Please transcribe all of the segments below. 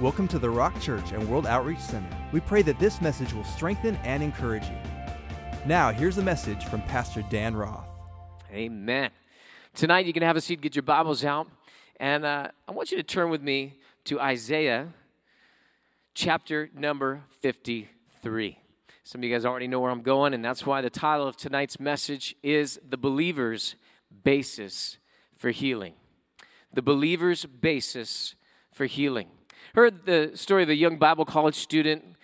Welcome to the Rock Church and World Outreach Center. We pray that this message will strengthen and encourage you. Now, here's a message from Pastor Dan Roth. Amen. Tonight, you can have a seat, get your Bibles out, and uh, I want you to turn with me to Isaiah chapter number 53. Some of you guys already know where I'm going, and that's why the title of tonight's message is The Believer's Basis for Healing. The Believer's Basis for Healing. Heard the story of a young Bible college student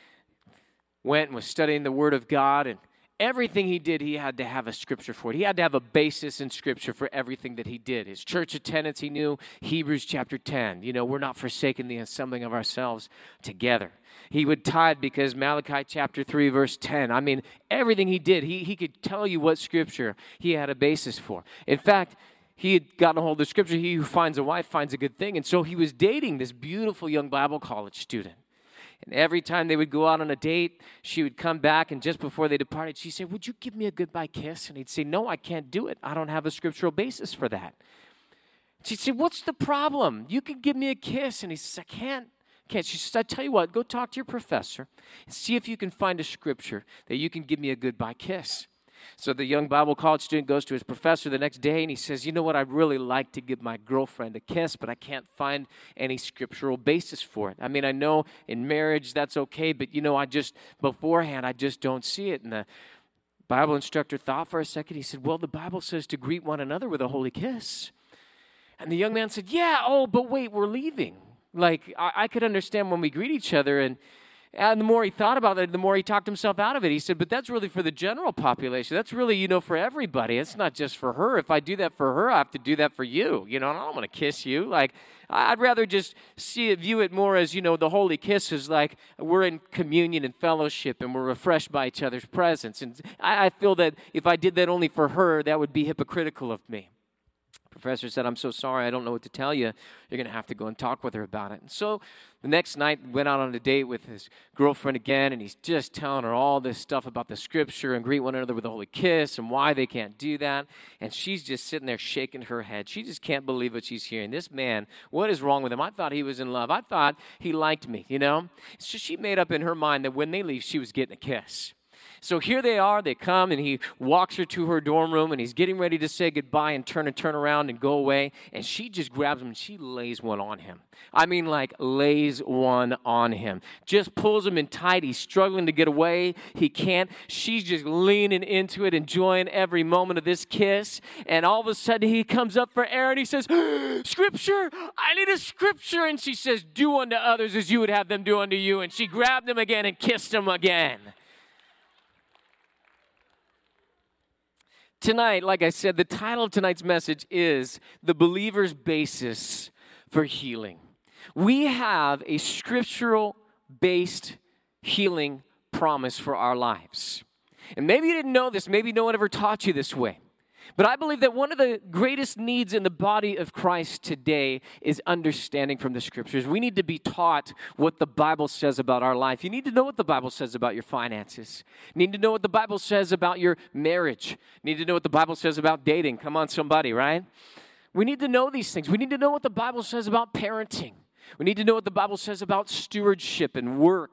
went and was studying the Word of God, and everything he did, he had to have a scripture for it. He had to have a basis in scripture for everything that he did. His church attendance, he knew Hebrews chapter 10. You know, we're not forsaking the assembling of ourselves together. He would tithe because Malachi chapter 3, verse 10. I mean, everything he did, he, he could tell you what scripture he had a basis for. In fact, he had gotten a hold of the scripture he who finds a wife finds a good thing. And so he was dating this beautiful young Bible college student. And every time they would go out on a date, she would come back, and just before they departed, she said, Would you give me a goodbye kiss? And he'd say, No, I can't do it. I don't have a scriptural basis for that. She'd say, What's the problem? You can give me a kiss. And he says, I can't. Can't. She says, I tell you what, go talk to your professor and see if you can find a scripture that you can give me a goodbye kiss. So the young Bible college student goes to his professor the next day and he says, You know what? I'd really like to give my girlfriend a kiss, but I can't find any scriptural basis for it. I mean, I know in marriage that's okay, but you know, I just, beforehand, I just don't see it. And the Bible instructor thought for a second. He said, Well, the Bible says to greet one another with a holy kiss. And the young man said, Yeah, oh, but wait, we're leaving. Like, I, I could understand when we greet each other and and the more he thought about it, the more he talked himself out of it. He said, But that's really for the general population. That's really, you know, for everybody. It's not just for her. If I do that for her, I have to do that for you. You know, I don't want to kiss you. Like, I'd rather just see it, view it more as, you know, the holy kiss is like we're in communion and fellowship and we're refreshed by each other's presence. And I, I feel that if I did that only for her, that would be hypocritical of me professor said, I'm so sorry, I don't know what to tell you. You're going to have to go and talk with her about it. And so the next night, went out on a date with his girlfriend again, and he's just telling her all this stuff about the scripture and greet one another with a holy kiss and why they can't do that. And she's just sitting there shaking her head. She just can't believe what she's hearing. This man, what is wrong with him? I thought he was in love. I thought he liked me, you know? So she made up in her mind that when they leave, she was getting a kiss. So here they are, they come, and he walks her to her dorm room, and he's getting ready to say goodbye and turn and turn around and go away. And she just grabs him and she lays one on him. I mean, like, lays one on him. Just pulls him in tight. He's struggling to get away. He can't. She's just leaning into it, enjoying every moment of this kiss. And all of a sudden, he comes up for air and he says, Scripture, I need a scripture. And she says, Do unto others as you would have them do unto you. And she grabbed him again and kissed him again. Tonight, like I said, the title of tonight's message is The Believer's Basis for Healing. We have a scriptural based healing promise for our lives. And maybe you didn't know this, maybe no one ever taught you this way. But I believe that one of the greatest needs in the body of Christ today is understanding from the scriptures. We need to be taught what the Bible says about our life. You need to know what the Bible says about your finances. You need to know what the Bible says about your marriage. You need to know what the Bible says about dating. Come on, somebody, right? We need to know these things. We need to know what the Bible says about parenting. We need to know what the Bible says about stewardship and work,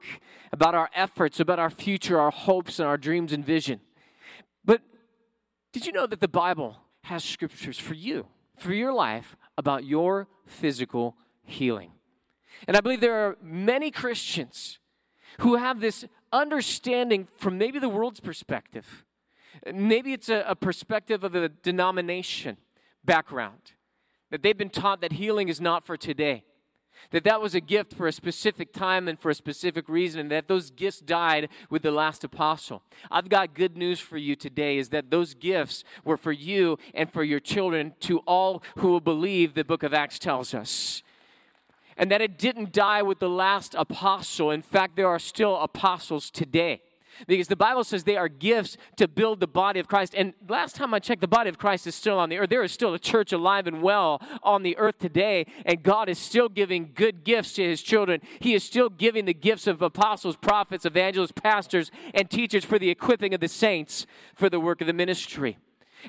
about our efforts, about our future, our hopes, and our dreams and vision. But did you know that the Bible has scriptures for you, for your life, about your physical healing? And I believe there are many Christians who have this understanding from maybe the world's perspective. Maybe it's a, a perspective of a denomination background, that they've been taught that healing is not for today that that was a gift for a specific time and for a specific reason and that those gifts died with the last apostle. I've got good news for you today is that those gifts were for you and for your children to all who will believe the book of acts tells us. And that it didn't die with the last apostle. In fact there are still apostles today because the Bible says they are gifts to build the body of Christ. And last time I checked, the body of Christ is still on the earth. There is still a church alive and well on the earth today, and God is still giving good gifts to his children. He is still giving the gifts of apostles, prophets, evangelists, pastors, and teachers for the equipping of the saints for the work of the ministry.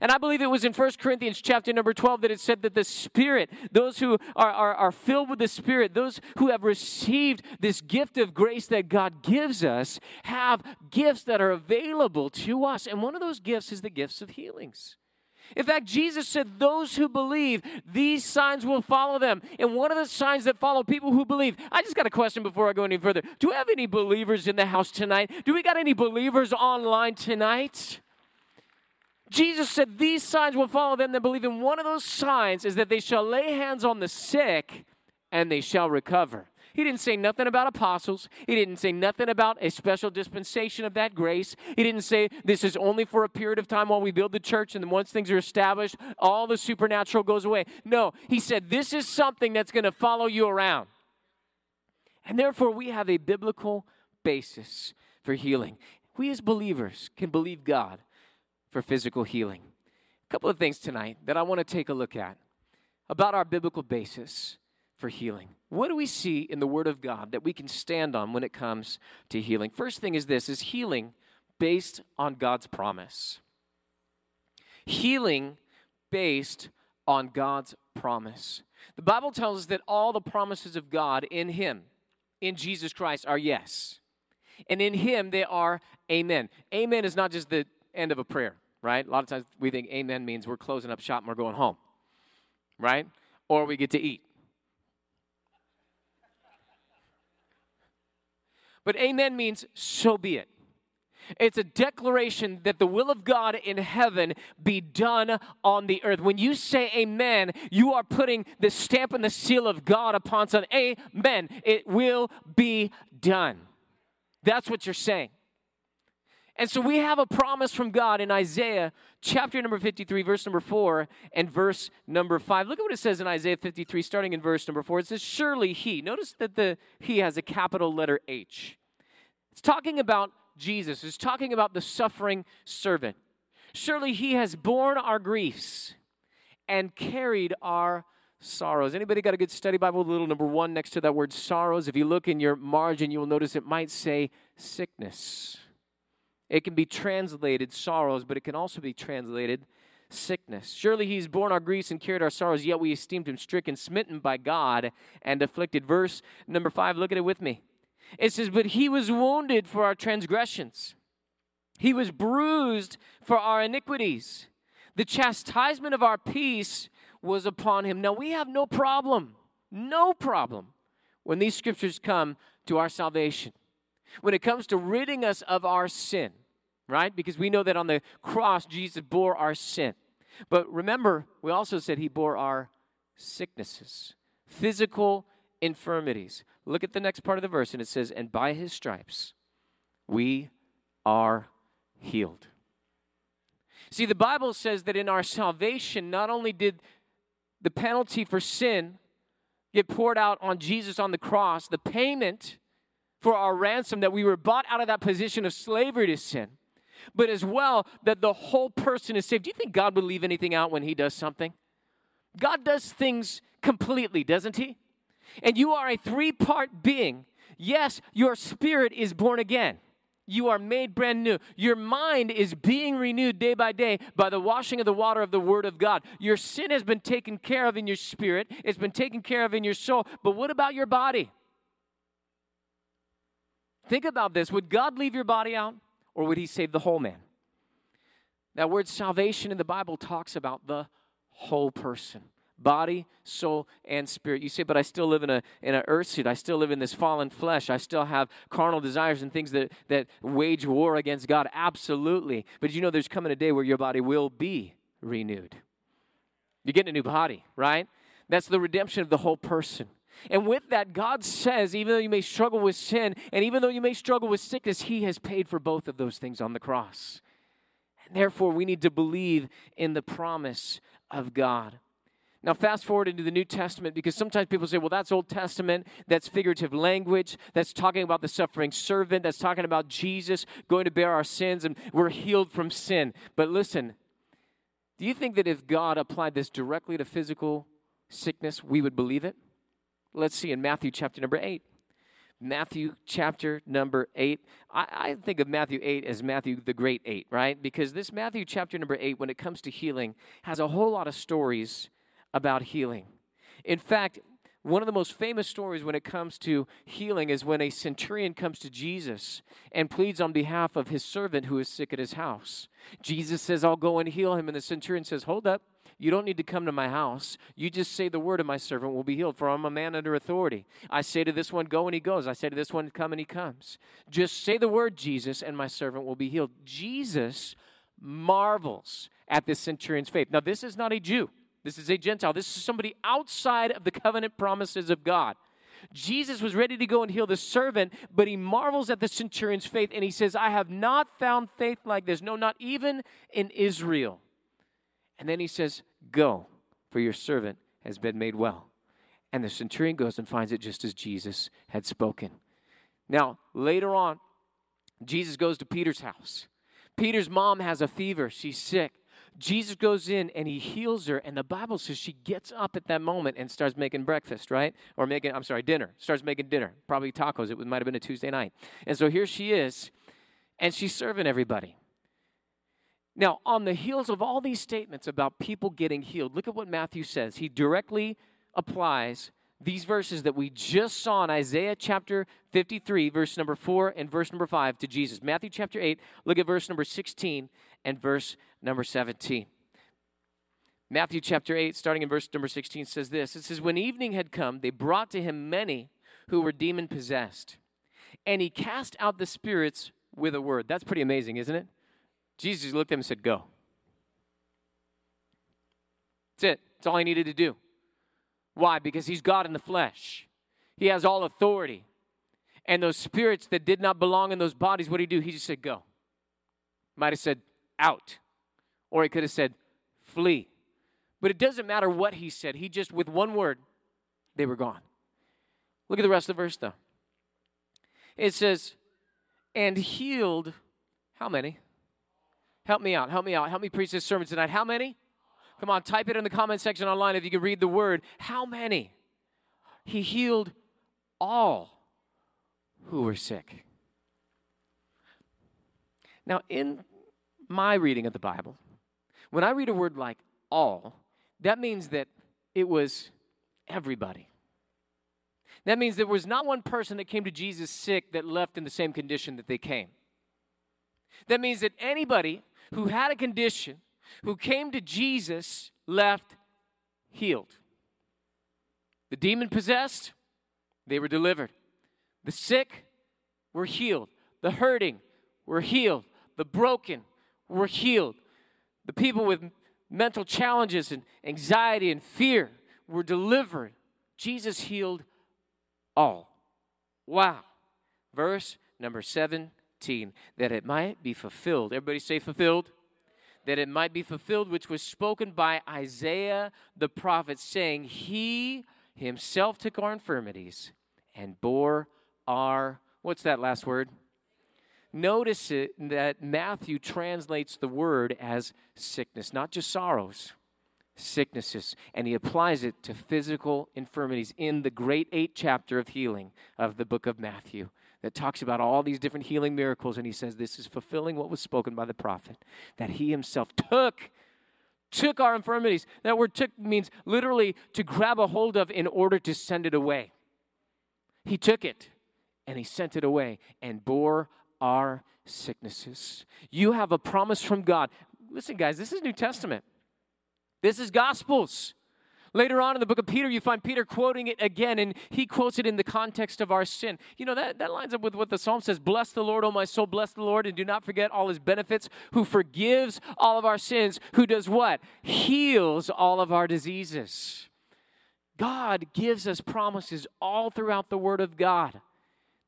And I believe it was in 1 Corinthians chapter number 12 that it said that the Spirit, those who are, are, are filled with the Spirit, those who have received this gift of grace that God gives us, have gifts that are available to us. And one of those gifts is the gifts of healings. In fact, Jesus said, Those who believe, these signs will follow them. And one of the signs that follow people who believe, I just got a question before I go any further. Do we have any believers in the house tonight? Do we got any believers online tonight? Jesus said, These signs will follow them that believe. And one of those signs is that they shall lay hands on the sick and they shall recover. He didn't say nothing about apostles. He didn't say nothing about a special dispensation of that grace. He didn't say this is only for a period of time while we build the church and then once things are established, all the supernatural goes away. No, he said this is something that's going to follow you around. And therefore, we have a biblical basis for healing. We as believers can believe God for physical healing. A couple of things tonight that I want to take a look at about our biblical basis for healing. What do we see in the Word of God that we can stand on when it comes to healing? First thing is this is healing based on God's promise. Healing based on God's promise. The Bible tells us that all the promises of God in Him, in Jesus Christ, are yes. And in Him, they are amen. Amen is not just the end of a prayer right? A lot of times we think amen means we're closing up shop and we're going home, right? Or we get to eat. But amen means so be it. It's a declaration that the will of God in heaven be done on the earth. When you say amen, you are putting the stamp and the seal of God upon something. Amen. It will be done. That's what you're saying. And so we have a promise from God in Isaiah chapter number 53, verse number 4, and verse number 5. Look at what it says in Isaiah 53, starting in verse number 4. It says, Surely he. Notice that the he has a capital letter H. It's talking about Jesus, it's talking about the suffering servant. Surely he has borne our griefs and carried our sorrows. Anybody got a good study Bible? Little number one next to that word sorrows. If you look in your margin, you will notice it might say sickness. It can be translated sorrows, but it can also be translated sickness. Surely he's borne our griefs and carried our sorrows, yet we esteemed him stricken, smitten by God, and afflicted. Verse number five, look at it with me. It says, But he was wounded for our transgressions, he was bruised for our iniquities. The chastisement of our peace was upon him. Now we have no problem, no problem when these scriptures come to our salvation when it comes to ridding us of our sin, right? Because we know that on the cross, Jesus bore our sin. But remember, we also said he bore our sicknesses, physical infirmities. Look at the next part of the verse, and it says, And by his stripes we are healed. See, the Bible says that in our salvation, not only did the penalty for sin get poured out on Jesus on the cross, the payment for our ransom, that we were bought out of that position of slavery to sin, but as well that the whole person is saved. Do you think God would leave anything out when He does something? God does things completely, doesn't He? And you are a three part being. Yes, your spirit is born again. You are made brand new. Your mind is being renewed day by day by the washing of the water of the Word of God. Your sin has been taken care of in your spirit, it's been taken care of in your soul. But what about your body? Think about this. Would God leave your body out or would he save the whole man? That word salvation in the Bible talks about the whole person body, soul, and spirit. You say, but I still live in a in an earth suit. I still live in this fallen flesh. I still have carnal desires and things that, that wage war against God. Absolutely. But you know there's coming a day where your body will be renewed. You're getting a new body, right? That's the redemption of the whole person. And with that, God says, even though you may struggle with sin, and even though you may struggle with sickness, He has paid for both of those things on the cross. And therefore, we need to believe in the promise of God. Now, fast forward into the New Testament because sometimes people say, well, that's Old Testament, that's figurative language, that's talking about the suffering servant, that's talking about Jesus going to bear our sins, and we're healed from sin. But listen, do you think that if God applied this directly to physical sickness, we would believe it? Let's see in Matthew chapter number 8. Matthew chapter number 8. I, I, think of Matthew 8 as Matthew the Great 8, right? Because this Matthew chapter number 8, when it comes to healing, has a whole lot of stories about healing. In fact, one of the most famous stories when it comes to healing is when a centurion comes to Jesus and pleads on behalf of his servant who is sick at his house. Jesus says, I'll go and heal him. And the centurion says, Hold up. You don't need to come to my house. You just say the word, and my servant will be healed, for I'm a man under authority. I say to this one, Go, and he goes. I say to this one, Come, and he comes. Just say the word, Jesus, and my servant will be healed. Jesus marvels at this centurion's faith. Now, this is not a Jew. This is a Gentile. This is somebody outside of the covenant promises of God. Jesus was ready to go and heal the servant, but he marvels at the centurion's faith and he says, I have not found faith like this. No, not even in Israel. And then he says, Go, for your servant has been made well. And the centurion goes and finds it just as Jesus had spoken. Now, later on, Jesus goes to Peter's house. Peter's mom has a fever, she's sick. Jesus goes in and he heals her, and the Bible says she gets up at that moment and starts making breakfast, right? Or making, I'm sorry, dinner. Starts making dinner, probably tacos. It might have been a Tuesday night. And so here she is, and she's serving everybody. Now, on the heels of all these statements about people getting healed, look at what Matthew says. He directly applies these verses that we just saw in Isaiah chapter 53, verse number 4 and verse number 5 to Jesus. Matthew chapter 8, look at verse number 16 and verse number 17. Matthew chapter 8, starting in verse number 16, says this It says, When evening had come, they brought to him many who were demon possessed, and he cast out the spirits with a word. That's pretty amazing, isn't it? Jesus looked at him and said, Go. That's it. That's all he needed to do. Why? Because he's God in the flesh. He has all authority. And those spirits that did not belong in those bodies, what did he do? He just said, Go. Might have said, Out. Or he could have said, Flee. But it doesn't matter what he said. He just, with one word, they were gone. Look at the rest of the verse, though. It says, And healed, how many? Help me out. Help me out. Help me preach this sermon tonight. How many? Come on, type it in the comment section online if you can read the word. How many? He healed all who were sick. Now, in my reading of the Bible, when I read a word like all, that means that it was everybody. That means there was not one person that came to Jesus sick that left in the same condition that they came. That means that anybody who had a condition who came to Jesus left healed. The demon possessed, they were delivered. The sick were healed. The hurting were healed. The broken were healed. The people with mental challenges and anxiety and fear were delivered. Jesus healed all. Wow. Verse number 17 that it might be fulfilled. Everybody say fulfilled that it might be fulfilled, which was spoken by Isaiah the prophet, saying, He himself took our infirmities and bore our, what's that last word? Notice it that Matthew translates the word as sickness, not just sorrows, sicknesses. And he applies it to physical infirmities in the great eight chapter of healing of the book of Matthew that talks about all these different healing miracles. And he says this is fulfilling what was spoken by the prophet, that he himself took took our infirmities. That word took means literally to grab a hold of in order to send it away. He took it and he sent it away and bore our sicknesses. You have a promise from God. Listen, guys, this is New Testament. This is Gospels. Later on in the book of Peter, you find Peter quoting it again, and he quotes it in the context of our sin. You know, that, that lines up with what the psalm says Bless the Lord, O my soul, bless the Lord, and do not forget all his benefits, who forgives all of our sins, who does what? Heals all of our diseases. God gives us promises all throughout the Word of God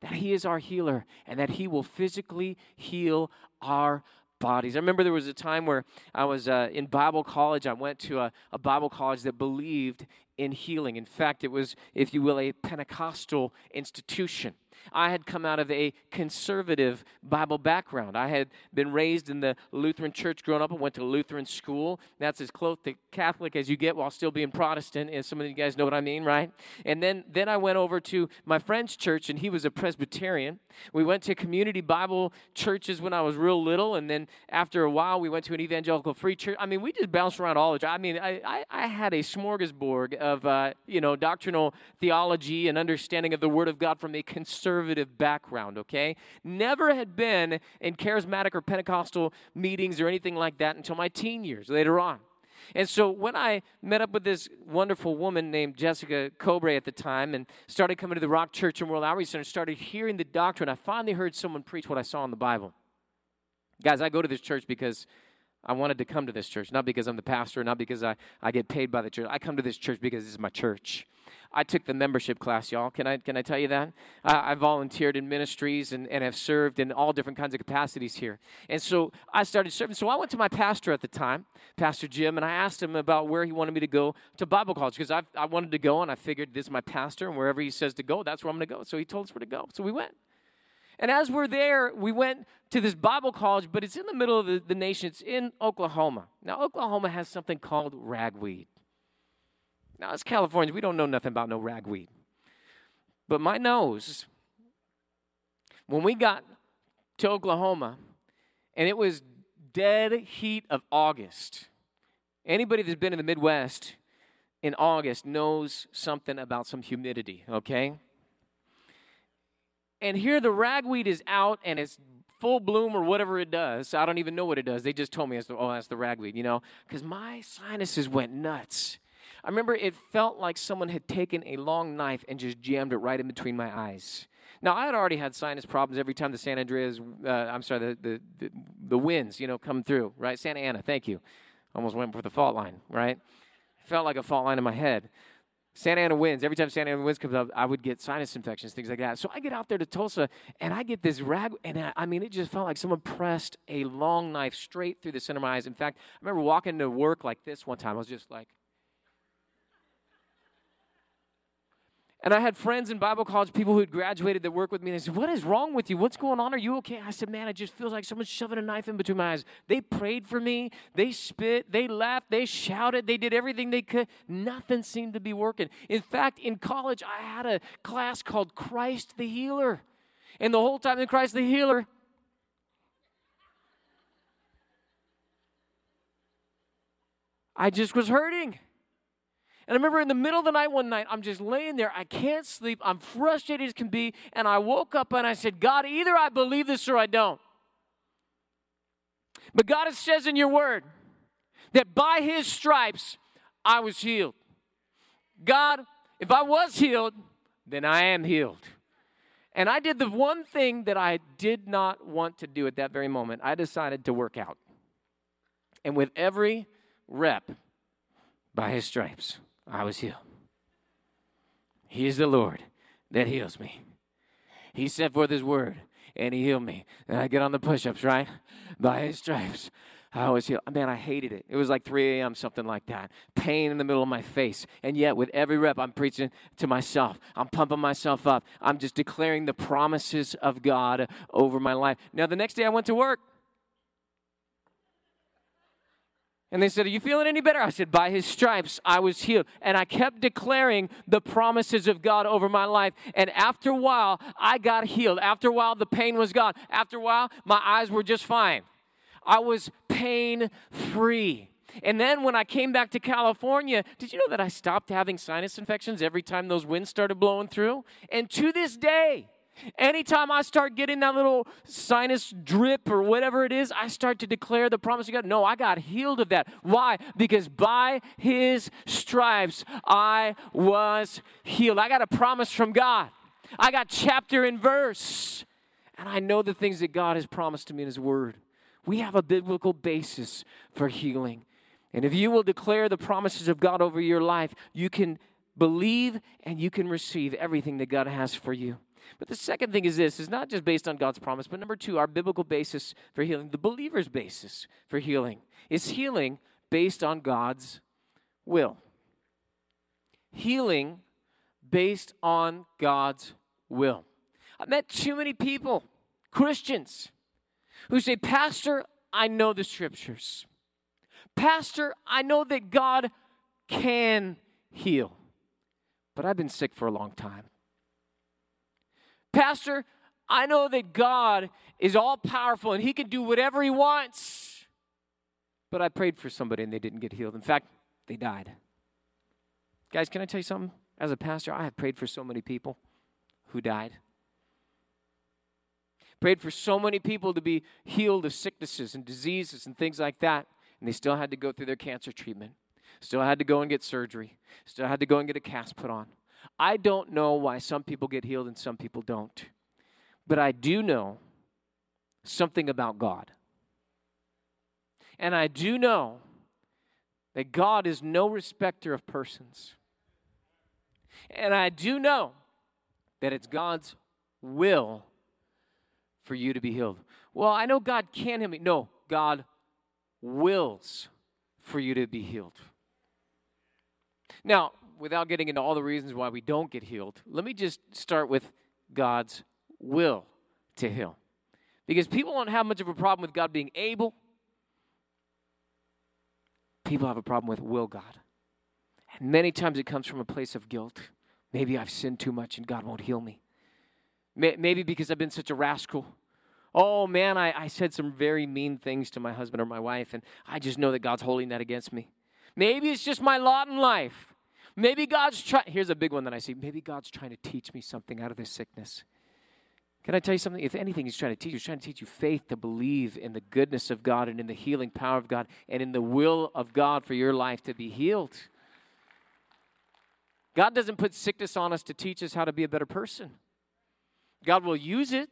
that He is our healer and that He will physically heal our bodies. I remember there was a time where I was uh, in Bible college. I went to a, a Bible college that believed in healing. In fact, it was, if you will, a Pentecostal institution. I had come out of a conservative Bible background. I had been raised in the Lutheran church growing up. I went to Lutheran school. That's as close to Catholic as you get while still being Protestant. And some of you guys know what I mean, right? And then, then I went over to my friend's church, and he was a Presbyterian. We went to community Bible churches when I was real little. And then after a while, we went to an evangelical free church. I mean, we just bounced around all the time. I mean, I, I, I had a smorgasbord of, uh, you know, doctrinal theology and understanding of the Word of God from a conservative background, okay? Never had been in charismatic or Pentecostal meetings or anything like that until my teen years later on. And so when I met up with this wonderful woman named Jessica Cobrae at the time and started coming to the Rock Church and World Outreach Center, started hearing the doctrine, I finally heard someone preach what I saw in the Bible. Guys, I go to this church because I wanted to come to this church, not because I'm the pastor, not because I, I get paid by the church. I come to this church because this is my church. I took the membership class, y'all. Can I, can I tell you that? I, I volunteered in ministries and, and have served in all different kinds of capacities here. And so I started serving. So I went to my pastor at the time, Pastor Jim, and I asked him about where he wanted me to go to Bible college because I, I wanted to go and I figured this is my pastor, and wherever he says to go, that's where I'm going to go. So he told us where to go. So we went. And as we're there, we went to this Bible college, but it's in the middle of the, the nation. It's in Oklahoma. Now, Oklahoma has something called ragweed. Now, as Californians, we don't know nothing about no ragweed. But my nose, when we got to Oklahoma, and it was dead heat of August, anybody that's been in the Midwest in August knows something about some humidity, okay? And here the ragweed is out and it's full bloom or whatever it does. I don't even know what it does. They just told me, oh, that's the ragweed, you know? Because my sinuses went nuts. I remember it felt like someone had taken a long knife and just jammed it right in between my eyes. Now, I had already had sinus problems every time the San Andreas, uh, I'm sorry, the, the, the, the, winds, you know, come through, right? Santa Ana, thank you. Almost went for the fault line, right? Felt like a fault line in my head. Santa Ana winds. Every time Santa Ana winds comes up, I would get sinus infections, things like that. So I get out there to Tulsa, and I get this rag, and I, I mean, it just felt like someone pressed a long knife straight through the center of my eyes. In fact, I remember walking to work like this one time. I was just like, And I had friends in Bible college, people who had graduated that work with me, and they said, What is wrong with you? What's going on? Are you okay? I said, Man, it just feels like someone's shoving a knife in between my eyes. They prayed for me, they spit, they laughed, they shouted, they did everything they could. Nothing seemed to be working. In fact, in college, I had a class called Christ the Healer. And the whole time in Christ the Healer, I just was hurting. And I remember in the middle of the night one night, I'm just laying there. I can't sleep. I'm frustrated as can be. And I woke up and I said, God, either I believe this or I don't. But God, it says in your word that by his stripes I was healed. God, if I was healed, then I am healed. And I did the one thing that I did not want to do at that very moment. I decided to work out. And with every rep, by his stripes, I was healed. He is the Lord that heals me. He sent forth his word and he healed me. And I get on the push ups, right? By his stripes. I was healed. Man, I hated it. It was like 3 a.m., something like that. Pain in the middle of my face. And yet, with every rep, I'm preaching to myself. I'm pumping myself up. I'm just declaring the promises of God over my life. Now, the next day, I went to work. And they said, Are you feeling any better? I said, By his stripes I was healed. And I kept declaring the promises of God over my life. And after a while, I got healed. After a while, the pain was gone. After a while, my eyes were just fine. I was pain free. And then when I came back to California, did you know that I stopped having sinus infections every time those winds started blowing through? And to this day, Anytime I start getting that little sinus drip or whatever it is, I start to declare the promise of God. No, I got healed of that. Why? Because by his stripes I was healed. I got a promise from God. I got chapter and verse. And I know the things that God has promised to me in his word. We have a biblical basis for healing. And if you will declare the promises of God over your life, you can believe and you can receive everything that God has for you. But the second thing is this is not just based on God's promise, but number two, our biblical basis for healing, the believer's basis for healing, is healing based on God's will. Healing based on God's will. I've met too many people, Christians, who say, Pastor, I know the scriptures. Pastor, I know that God can heal, but I've been sick for a long time. Pastor, I know that God is all powerful and He can do whatever He wants, but I prayed for somebody and they didn't get healed. In fact, they died. Guys, can I tell you something? As a pastor, I have prayed for so many people who died. Prayed for so many people to be healed of sicknesses and diseases and things like that, and they still had to go through their cancer treatment. Still had to go and get surgery. Still had to go and get a cast put on. I don't know why some people get healed and some people don't. But I do know something about God. And I do know that God is no respecter of persons. And I do know that it's God's will for you to be healed. Well, I know God can heal me. No, God wills for you to be healed. Now, without getting into all the reasons why we don't get healed, let me just start with God's will to heal. Because people don't have much of a problem with God being able, people have a problem with will God. And many times it comes from a place of guilt. Maybe I've sinned too much and God won't heal me. Maybe because I've been such a rascal. Oh man, I, I said some very mean things to my husband or my wife, and I just know that God's holding that against me. Maybe it's just my lot in life. Maybe God's trying, here's a big one that I see. Maybe God's trying to teach me something out of this sickness. Can I tell you something? If anything, He's trying to teach you, He's trying to teach you faith to believe in the goodness of God and in the healing power of God and in the will of God for your life to be healed. God doesn't put sickness on us to teach us how to be a better person. God will use it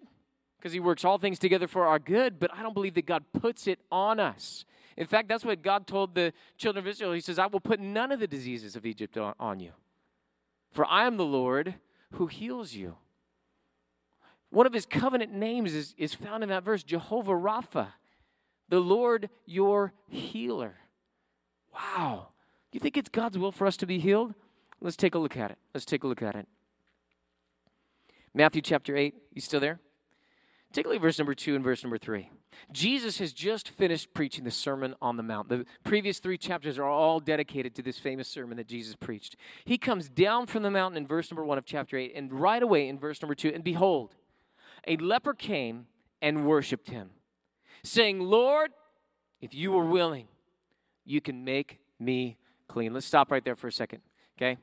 because He works all things together for our good, but I don't believe that God puts it on us. In fact, that's what God told the children of Israel. He says, I will put none of the diseases of Egypt on, on you, for I am the Lord who heals you. One of his covenant names is, is found in that verse Jehovah Rapha, the Lord your healer. Wow. Do you think it's God's will for us to be healed? Let's take a look at it. Let's take a look at it. Matthew chapter 8. You still there? Take a look at verse number 2 and verse number 3. Jesus has just finished preaching the Sermon on the Mount. The previous three chapters are all dedicated to this famous sermon that Jesus preached. He comes down from the mountain in verse number 1 of chapter 8, and right away in verse number 2, and behold, a leper came and worshiped him, saying, Lord, if you were willing, you can make me clean. Let's stop right there for a second, okay?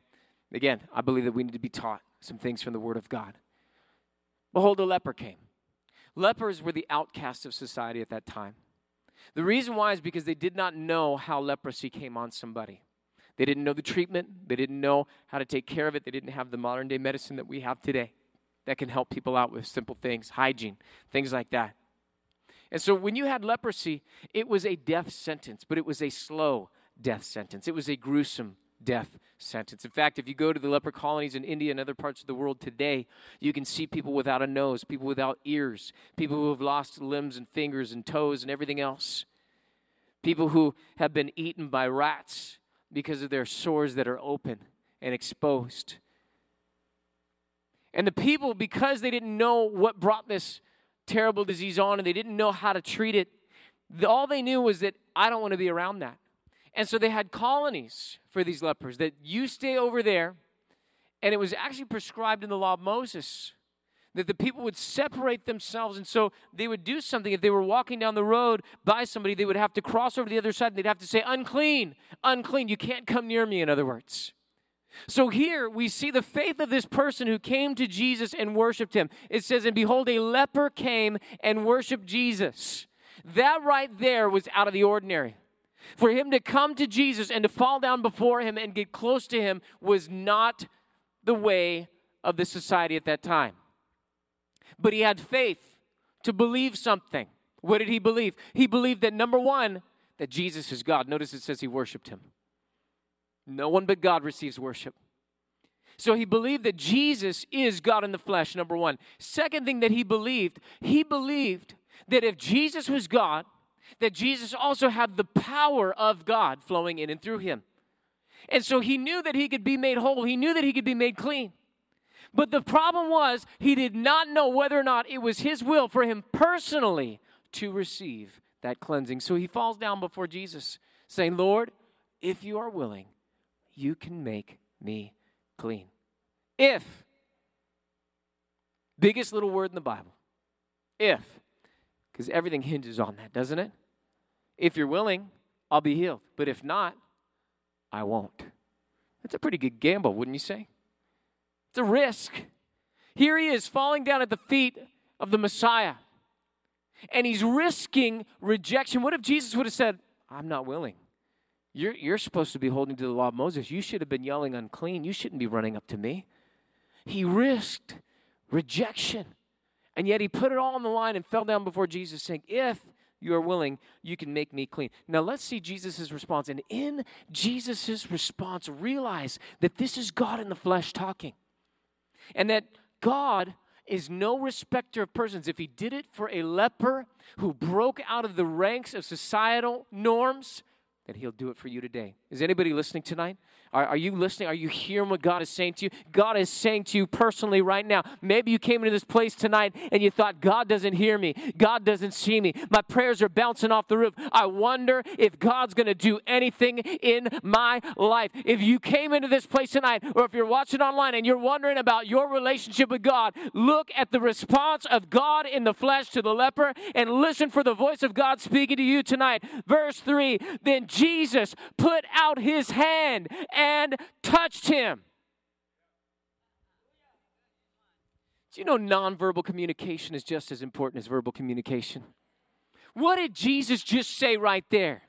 Again, I believe that we need to be taught some things from the Word of God. Behold, a leper came. Lepers were the outcasts of society at that time. The reason why is because they did not know how leprosy came on somebody. They didn't know the treatment, they didn't know how to take care of it, they didn't have the modern day medicine that we have today that can help people out with simple things, hygiene, things like that. And so when you had leprosy, it was a death sentence, but it was a slow death sentence. It was a gruesome death sentence. In fact, if you go to the leper colonies in India and other parts of the world today, you can see people without a nose, people without ears, people who have lost limbs and fingers and toes and everything else, people who have been eaten by rats because of their sores that are open and exposed. And the people, because they didn't know what brought this terrible disease on and they didn't know how to treat it, all they knew was that I don't want to be around that. And so they had colonies for these lepers that you stay over there, and it was actually prescribed in the law of Moses that the people would separate themselves. And so they would do something. If they were walking down the road by somebody, they would have to cross over to the other side and they'd have to say, unclean, unclean. You can't come near me, in other words. So here we see the faith of this person who came to Jesus and worshiped him. It says, And behold, a leper came and worshiped Jesus. That right there was out of the ordinary. For him to come to Jesus and to fall down before him and get close to him was not the way of the society at that time. But he had faith to believe something. What did he believe? He believed that number one, that Jesus is God. Notice it says he worshiped him. No one but God receives worship. So he believed that Jesus is God in the flesh, number one. Second thing that he believed, he believed that if Jesus was God, that Jesus also had the power of God flowing in and through him. And so he knew that he could be made whole, he knew that he could be made clean. But the problem was, he did not know whether or not it was his will for him personally to receive that cleansing. So he falls down before Jesus, saying, Lord, if you are willing, you can make me clean. If. Biggest little word in the Bible. If. Because everything hinges on that, doesn't it? If you're willing, I'll be healed. But if not, I won't. That's a pretty good gamble, wouldn't you say? It's a risk. Here he is falling down at the feet of the Messiah, and he's risking rejection. What if Jesus would have said, I'm not willing? You're, you're supposed to be holding to the law of Moses. You should have been yelling unclean. You shouldn't be running up to me. He risked rejection. And yet he put it all on the line and fell down before Jesus, saying, If you are willing, you can make me clean. Now let's see Jesus' response. And in Jesus' response, realize that this is God in the flesh talking. And that God is no respecter of persons. If he did it for a leper who broke out of the ranks of societal norms, then he'll do it for you today. Is anybody listening tonight? Are, are, you listening? Are you hearing what God is saying to you? God is saying to you personally right now. Maybe you came into this place tonight and you thought, God doesn't hear me. God doesn't see me. My prayers are bouncing off the roof. I wonder if God's going to do anything in my life. If you came into this place tonight, or if you're watching online and you're wondering about your relationship with God, look at the response of God in the flesh to the leper and listen for the voice of God speaking to you tonight. Verse 3 Then Jesus put out his hand and touched him. Do you know nonverbal communication is just as important as verbal communication? What did Jesus just say right there?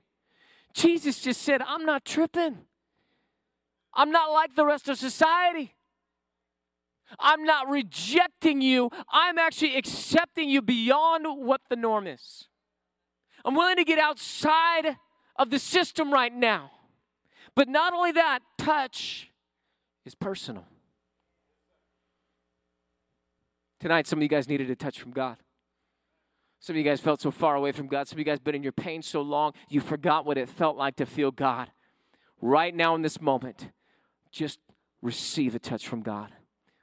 Jesus just said, I'm not tripping. I'm not like the rest of society. I'm not rejecting you. I'm actually accepting you beyond what the norm is. I'm willing to get outside of the system right now. But not only that, touch is personal. Tonight, some of you guys needed a touch from God. Some of you guys felt so far away from God. Some of you guys been in your pain so long, you forgot what it felt like to feel God. Right now, in this moment, just receive a touch from God.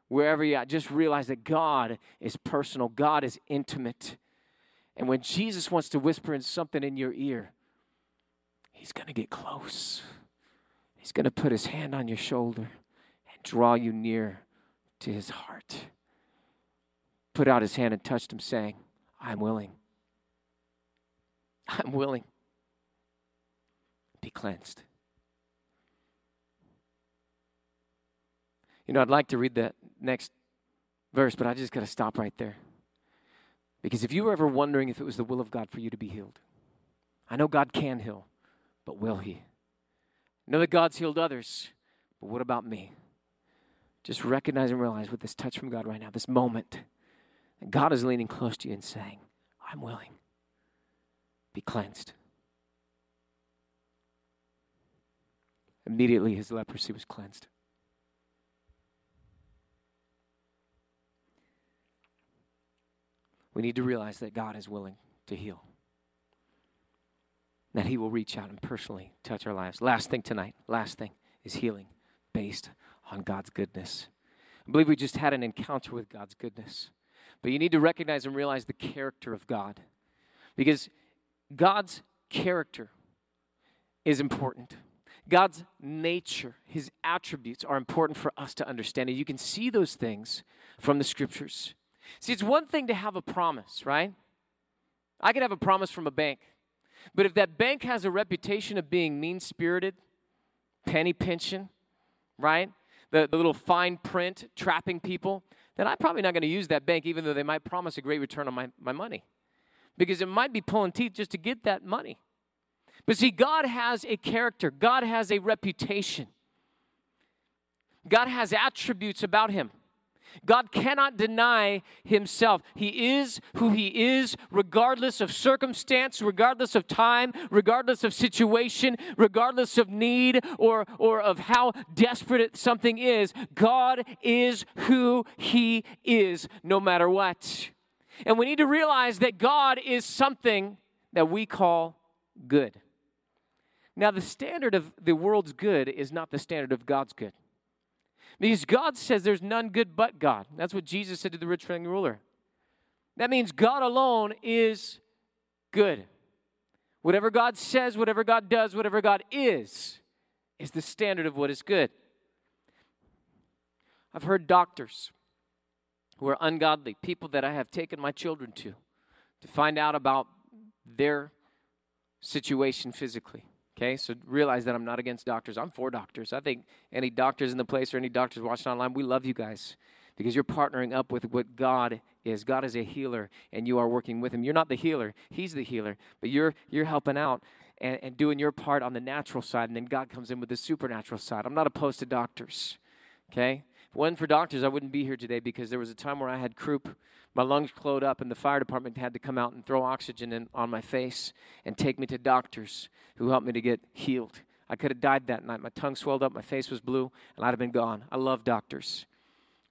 Wherever you're just realize that God is personal, God is intimate. And when Jesus wants to whisper in something in your ear, He's going to get close. He's going to put his hand on your shoulder and draw you near to his heart. Put out his hand and touched him, saying, I'm willing. I'm willing. Be cleansed. You know, I'd like to read that next verse, but I just got to stop right there. Because if you were ever wondering if it was the will of God for you to be healed, I know God can heal but will He? Know that God's healed others, but what about me? Just recognize and realize with this touch from God right now, this moment, that God is leaning close to you and saying, I'm willing. Be cleansed. Immediately his leprosy was cleansed. We need to realize that God is willing to heal that He will reach out and personally touch our lives. Last thing tonight, last thing is healing based on God's goodness. I believe we just had an encounter with God's goodness. But you need to recognize and realize the character of God. Because God's character is important. God's nature, his attributes are important for us to understand. And you can see those things from the scriptures. See, it's one thing to have a promise, right? I could have a promise from a bank. But if that bank has a reputation of being mean spirited, penny pinching, right? The, the little fine print trapping people, then I'm probably not going to use that bank, even though they might promise a great return on my, my money. Because it might be pulling teeth just to get that money. But see, God has a character, God has a reputation, God has attributes about Him. God cannot deny himself. He is who he is, regardless of circumstance, regardless of time, regardless of situation, regardless of need or, or of how desperate something is. God is who he is, no matter what. And we need to realize that God is something that we call good. Now, the standard of the world's good is not the standard of God's good. Because God says there's none good but God. That's what Jesus said to the rich young ruler. That means God alone is good. Whatever God says, whatever God does, whatever God is, is the standard of what is good. I've heard doctors who are ungodly, people that I have taken my children to, to find out about their situation physically. Okay, so realize that I'm not against doctors. I'm for doctors. I think any doctors in the place or any doctors watching online, we love you guys because you're partnering up with what God is. God is a healer, and you are working with Him. You're not the healer; He's the healer, but you're you're helping out and, and doing your part on the natural side, and then God comes in with the supernatural side. I'm not opposed to doctors. Okay, wasn't for doctors, I wouldn't be here today because there was a time where I had croup my lungs closed up, and the fire department had to come out and throw oxygen in, on my face and take me to doctors who helped me to get healed. I could have died that night. My tongue swelled up, my face was blue, and I'd have been gone. I love doctors.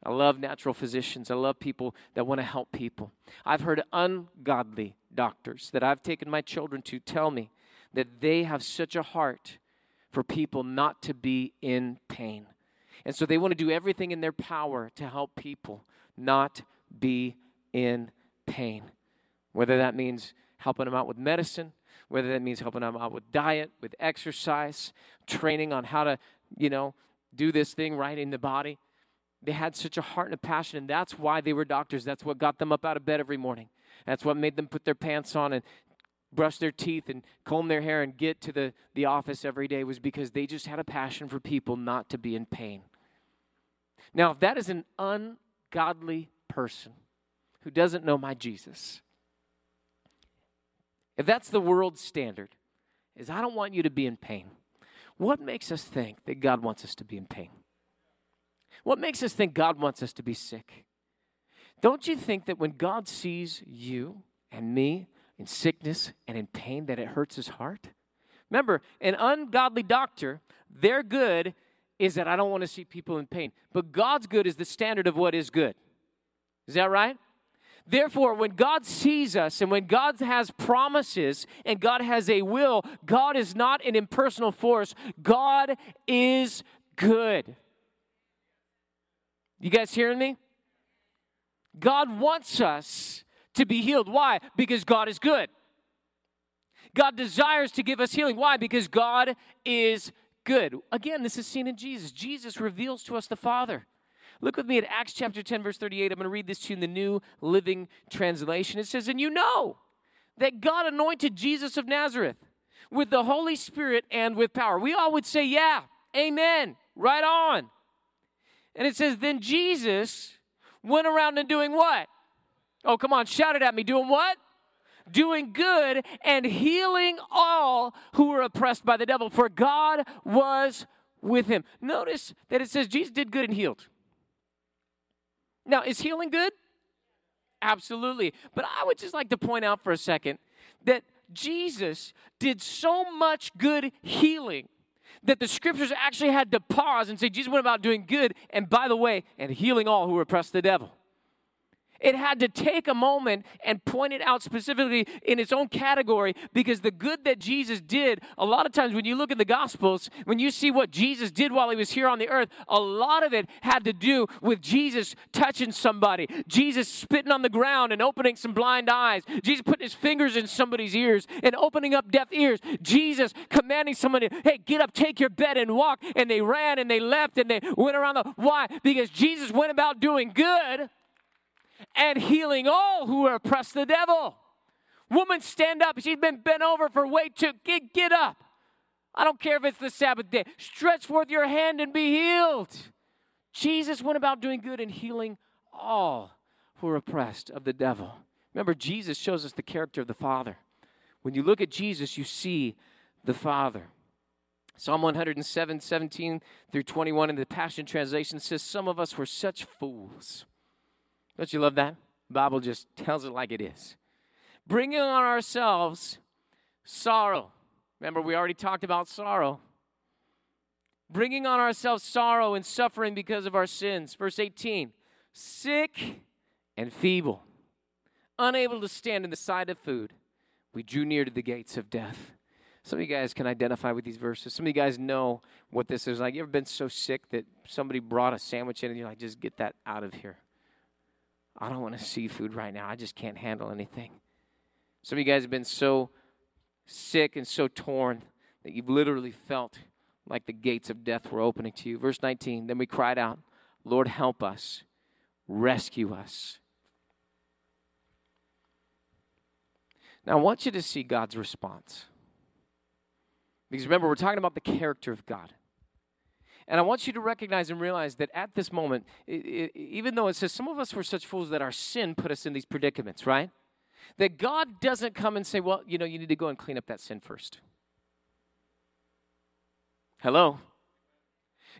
I love natural physicians. I love people that want to help people. I've heard ungodly doctors that I've taken my children to tell me that they have such a heart for people not to be in pain. And so they want to do everything in their power to help people not be in pain. Whether that means helping them out with medicine, whether that means helping them out with diet, with exercise, training on how to, you know, do this thing right in the body. They had such a heart and a passion, and that's why they were doctors. That's what got them up out of bed every morning. That's what made them put their pants on and brush their teeth and comb their hair and get to the, the office every day was because they just had a passion for people not to be in pain. Now, if that is an ungodly person, who doesn't know my Jesus, if that's the world's standard, is I don't want you to be in pain. What makes us think that God wants us to be in pain? What makes us think God wants us to be sick? Don't you think that when God sees you and me in sickness and in pain, that it hurts his heart? Remember, an ungodly doctor, their good is that I don't want to see people in pain. But God's good is the standard of what is good. Is that right? Therefore, when God sees us and when God has promises and God has a will, God is not an impersonal force. God is good. You guys hearing me? God wants us to be healed. Why? Because God is good. God desires to give us healing. Why? Because God is good. Again, this is seen in Jesus. Jesus reveals to us the Father. Look with me at Acts chapter 10, verse 38. I'm going to read this to you in the New Living Translation. It says, And you know that God anointed Jesus of Nazareth with the Holy Spirit and with power. We all would say, Yeah, amen, right on. And it says, Then Jesus went around and doing what? Oh, come on, shout it at me. Doing what? Doing good and healing all who were oppressed by the devil, for God was with him. Notice that it says Jesus did good and healed. Now, is healing good? Absolutely. But I would just like to point out for a second that Jesus did so much good healing that the scriptures actually had to pause and say Jesus went about doing good and by the way and healing all who were oppressed the devil. It had to take a moment and point it out specifically in its own category because the good that Jesus did, a lot of times when you look at the Gospels, when you see what Jesus did while he was here on the earth, a lot of it had to do with Jesus touching somebody, Jesus spitting on the ground and opening some blind eyes, Jesus putting his fingers in somebody's ears and opening up deaf ears, Jesus commanding somebody, hey, get up, take your bed and walk. And they ran and they left and they went around the. Why? Because Jesus went about doing good and healing all who are oppressed the devil. Woman, stand up. She's been bent over for way too. Get, get up. I don't care if it's the Sabbath day. Stretch forth your hand and be healed. Jesus went about doing good and healing all who are oppressed of the devil. Remember, Jesus shows us the character of the Father. When you look at Jesus, you see the Father. Psalm 107, 17 through 21 in the Passion Translation says, Some of us were such fools. Don't you love that? The Bible just tells it like it is. Bringing on ourselves sorrow. Remember, we already talked about sorrow. Bringing on ourselves sorrow and suffering because of our sins. Verse 18 sick and feeble, unable to stand in the sight of food, we drew near to the gates of death. Some of you guys can identify with these verses. Some of you guys know what this is like. You ever been so sick that somebody brought a sandwich in and you're like, just get that out of here? I don't want to see food right now. I just can't handle anything. Some of you guys have been so sick and so torn that you've literally felt like the gates of death were opening to you. Verse 19 Then we cried out, Lord, help us, rescue us. Now, I want you to see God's response. Because remember, we're talking about the character of God. And I want you to recognize and realize that at this moment, it, it, even though it says some of us were such fools that our sin put us in these predicaments, right? That God doesn't come and say, well, you know, you need to go and clean up that sin first. Hello?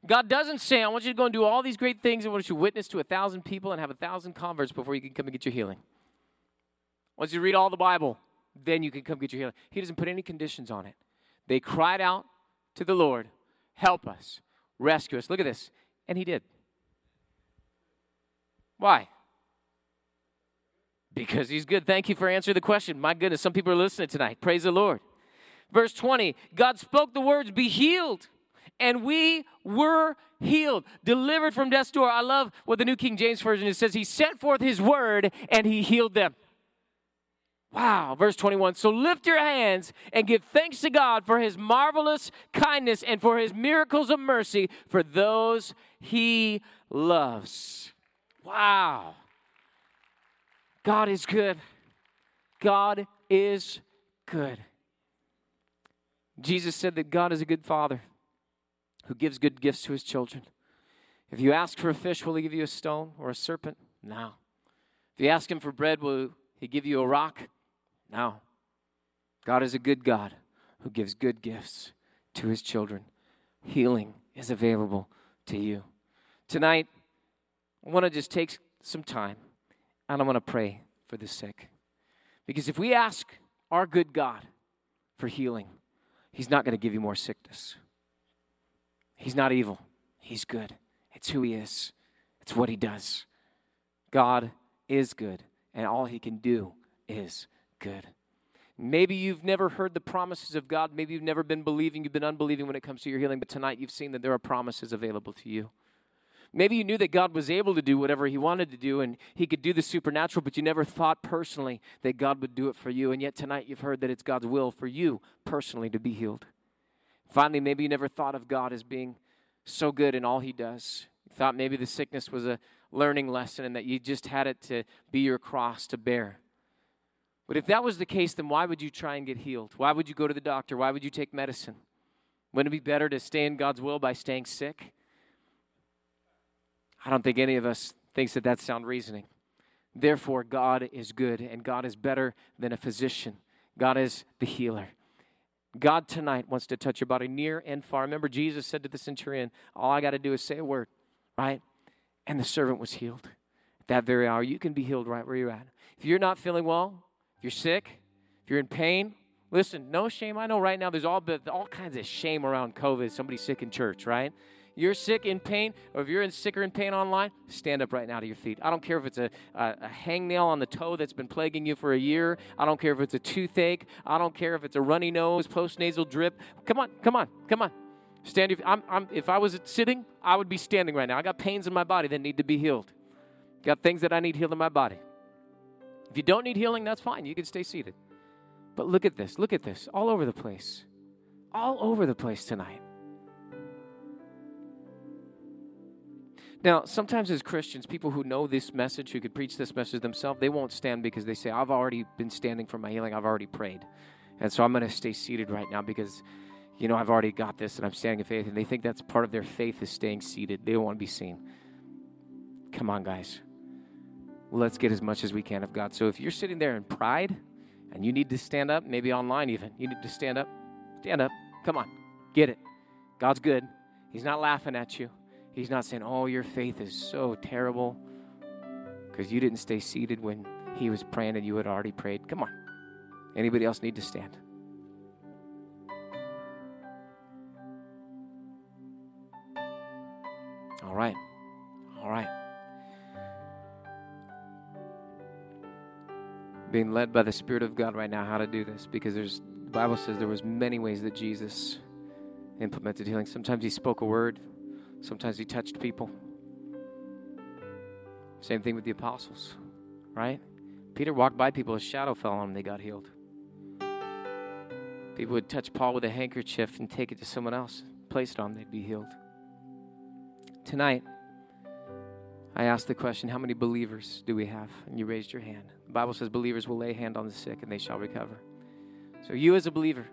God doesn't say, I want you to go and do all these great things. I want you to witness to a thousand people and have a thousand converts before you can come and get your healing. Once you read all the Bible, then you can come get your healing. He doesn't put any conditions on it. They cried out to the Lord, Help us, rescue us. Look at this. And He did. Why? Because He's good. Thank you for answering the question. My goodness, some people are listening tonight. Praise the Lord. Verse 20 God spoke the words, Be healed. And we were healed, delivered from death's door. I love what the New King James Version says. He sent forth his word and he healed them. Wow, verse 21. So lift your hands and give thanks to God for his marvelous kindness and for his miracles of mercy for those he loves. Wow. God is good. God is good. Jesus said that God is a good father who gives good gifts to his children. If you ask for a fish, will he give you a stone or a serpent? No. If you ask him for bread, will he give you a rock? No. God is a good God who gives good gifts to his children. Healing is available to you. Tonight, I want to just take some time and I want to pray for the sick. Because if we ask our good God for healing, He's not going to give you more sickness. He's not evil, He's good. It's who He is, it's what He does. God is good, and all He can do is good. Maybe you've never heard the promises of God. Maybe you've never been believing, you've been unbelieving when it comes to your healing, but tonight you've seen that there are promises available to you. Maybe you knew that God was able to do whatever He wanted to do and He could do the supernatural, but you never thought personally that God would do it for you. And yet tonight you've heard that it's God's will for you personally to be healed. Finally, maybe you never thought of God as being so good in all He does. You thought maybe the sickness was a learning lesson and that you just had it to be your cross to bear. But if that was the case, then why would you try and get healed? Why would you go to the doctor? Why would you take medicine? Wouldn't it be better to stay in God's will by staying sick? I don't think any of us thinks that that's sound reasoning. Therefore, God is good and God is better than a physician. God is the healer. God tonight wants to touch your body near and far. Remember, Jesus said to the centurion, All I got to do is say a word, right? And the servant was healed. At that very hour, you can be healed right where you're at. If you're not feeling well, if you're sick, if you're in pain, listen, no shame. I know right now there's all, all kinds of shame around COVID. Somebody's sick in church, right? you're sick in pain, or if you're in sick or in pain online, stand up right now to your feet. I don't care if it's a, a, a hangnail on the toe that's been plaguing you for a year. I don't care if it's a toothache. I don't care if it's a runny nose, postnasal drip. Come on, come on, come on. Stand. I'm, I'm, if I was sitting, I would be standing right now. I got pains in my body that need to be healed. Got things that I need healed in my body. If you don't need healing, that's fine. You can stay seated. But look at this. Look at this. All over the place. All over the place tonight. Now, sometimes as Christians, people who know this message, who could preach this message themselves, they won't stand because they say, I've already been standing for my healing, I've already prayed. And so I'm going to stay seated right now because, you know, I've already got this and I'm standing in faith. And they think that's part of their faith is staying seated. They don't want to be seen. Come on, guys. Let's get as much as we can of God. So if you're sitting there in pride and you need to stand up, maybe online even, you need to stand up, stand up. Come on, get it. God's good. He's not laughing at you. He's not saying, Oh, your faith is so terrible because you didn't stay seated when he was praying and you had already prayed. Come on. Anybody else need to stand? All right. All right. Being led by the Spirit of God right now how to do this because there's the Bible says there was many ways that Jesus implemented healing. Sometimes he spoke a word, sometimes he touched people. Same thing with the apostles, right? Peter walked by people, a shadow fell on them, they got healed. People would touch Paul with a handkerchief and take it to someone else, place it on, they'd be healed. Tonight, I asked the question, How many believers do we have? And you raised your hand. The Bible says believers will lay hand on the sick and they shall recover. So, you as a believer,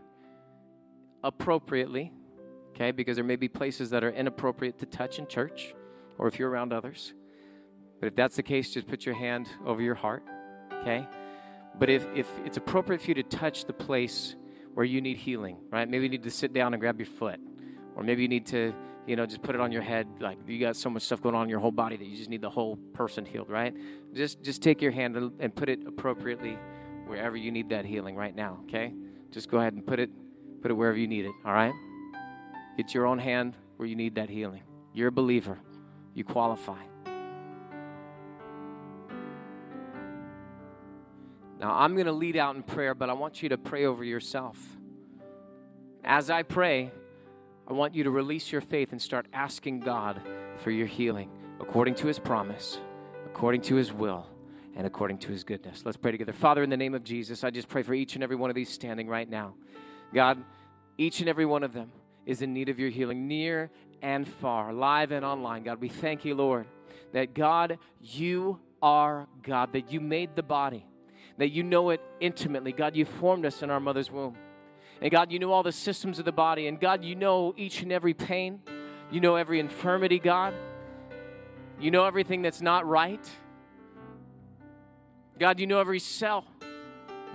appropriately, okay, because there may be places that are inappropriate to touch in church or if you're around others. But if that's the case, just put your hand over your heart, okay? But if, if it's appropriate for you to touch the place where you need healing, right? Maybe you need to sit down and grab your foot, or maybe you need to, you know, just put it on your head. Like you got so much stuff going on in your whole body that you just need the whole person healed, right? Just just take your hand and put it appropriately wherever you need that healing right now, okay? Just go ahead and put it put it wherever you need it, all right? Get your own hand where you need that healing. You're a believer. You qualify. Now, I'm going to lead out in prayer, but I want you to pray over yourself. As I pray, I want you to release your faith and start asking God for your healing according to his promise, according to his will, and according to his goodness. Let's pray together. Father, in the name of Jesus, I just pray for each and every one of these standing right now. God, each and every one of them is in need of your healing, near and far, live and online. God, we thank you, Lord, that God, you are God, that you made the body that you know it intimately. God, you formed us in our mother's womb. And God, you know all the systems of the body. And God, you know each and every pain. You know every infirmity, God. You know everything that's not right. God, you know every cell.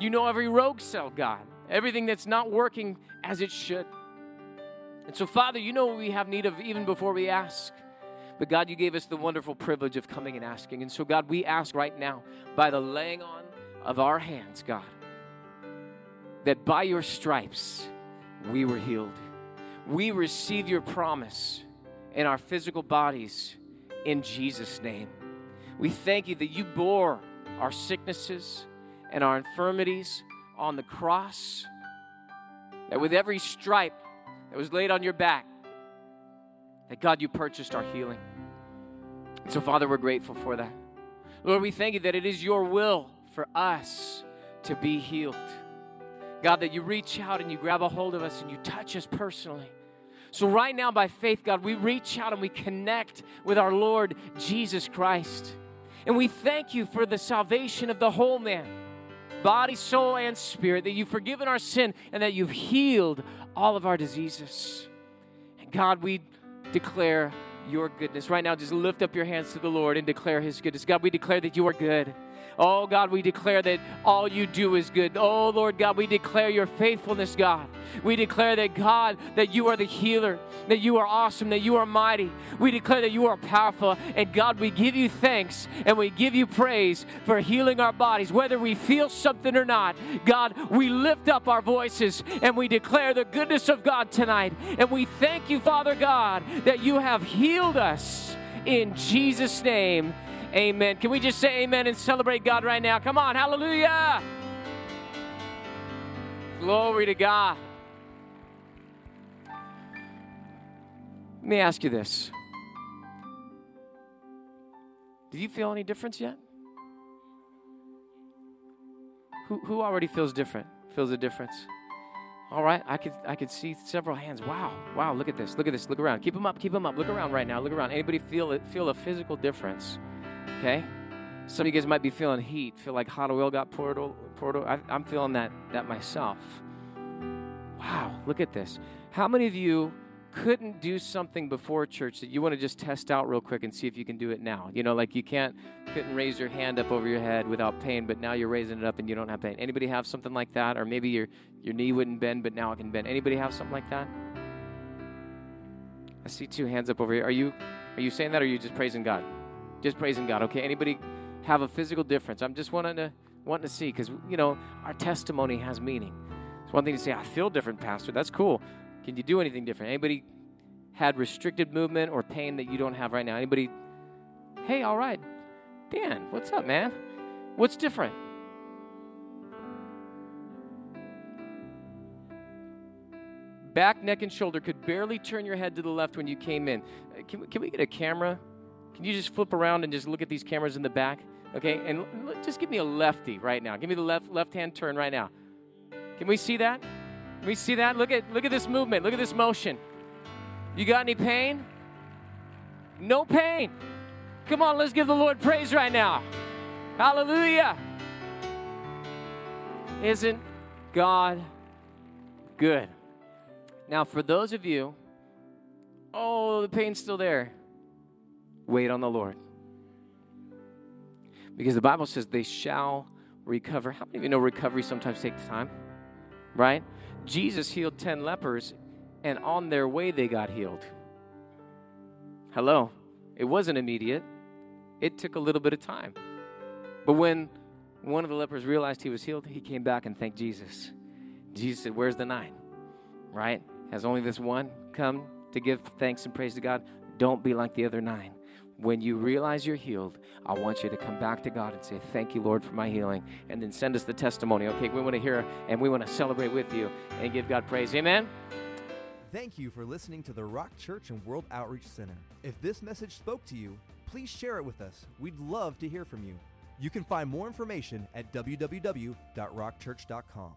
You know every rogue cell, God. Everything that's not working as it should. And so, Father, you know what we have need of even before we ask. But God, you gave us the wonderful privilege of coming and asking. And so, God, we ask right now by the laying on of our hands, God, that by your stripes we were healed. We receive your promise in our physical bodies in Jesus' name. We thank you that you bore our sicknesses and our infirmities on the cross, that with every stripe that was laid on your back, that God, you purchased our healing. And so, Father, we're grateful for that. Lord, we thank you that it is your will for us to be healed. God, that you reach out and you grab a hold of us and you touch us personally. So, right now, by faith, God, we reach out and we connect with our Lord Jesus Christ. And we thank you for the salvation of the whole man, body, soul, and spirit, that you've forgiven our sin and that you've healed all of our diseases. And God, we declare your goodness. Right now, just lift up your hands to the Lord and declare his goodness. God, we declare that you are good. Oh, God, we declare that all you do is good. Oh, Lord God, we declare your faithfulness, God. We declare that, God, that you are the healer, that you are awesome, that you are mighty. We declare that you are powerful. And, God, we give you thanks and we give you praise for healing our bodies, whether we feel something or not. God, we lift up our voices and we declare the goodness of God tonight. And we thank you, Father God, that you have healed us in Jesus' name. Amen. Can we just say amen and celebrate God right now? Come on, hallelujah. Glory to God. Let me ask you this. Do you feel any difference yet? Who, who already feels different? Feels a difference? All right, I could I could see several hands. Wow, wow! Look at this! Look at this! Look around! Keep them up! Keep them up! Look around right now! Look around! Anybody feel it? Feel a physical difference? Okay? Some of you guys might be feeling heat, feel like hot oil got poured. Poured. I, I'm feeling that, that myself. Wow, look at this. How many of you couldn't do something before church that you want to just test out real quick and see if you can do it now? You know, like you can't couldn't raise your hand up over your head without pain, but now you're raising it up and you don't have pain. Anybody have something like that? Or maybe your your knee wouldn't bend, but now it can bend. Anybody have something like that? I see two hands up over here. Are you are you saying that or are you just praising God? Just praising God. Okay. Anybody have a physical difference? I'm just wanting to wanting to see because you know our testimony has meaning. It's one thing to say I feel different, Pastor. That's cool. Can you do anything different? Anybody had restricted movement or pain that you don't have right now? Anybody? Hey, all right, Dan. What's up, man? What's different? back, neck, and shoulder, could barely turn your head to the left when you came in. Uh, Can, can we get a camera? Can you just flip around and just look at these cameras in the back? Okay, and l- just give me a lefty right now. Give me the left left hand turn right now. Can we see that? Can we see that? Look at look at this movement. Look at this motion. You got any pain? No pain. Come on, let's give the Lord praise right now. Hallelujah. Isn't God good? Now, for those of you, oh, the pain's still there. Wait on the Lord. Because the Bible says they shall recover. How many of you know recovery sometimes takes time? Right? Jesus healed 10 lepers, and on their way they got healed. Hello. It wasn't immediate, it took a little bit of time. But when one of the lepers realized he was healed, he came back and thanked Jesus. Jesus said, Where's the nine? Right? Has only this one come to give thanks and praise to God? Don't be like the other nine. When you realize you're healed, I want you to come back to God and say, Thank you, Lord, for my healing. And then send us the testimony. Okay, we want to hear and we want to celebrate with you and give God praise. Amen. Thank you for listening to the Rock Church and World Outreach Center. If this message spoke to you, please share it with us. We'd love to hear from you. You can find more information at www.rockchurch.com.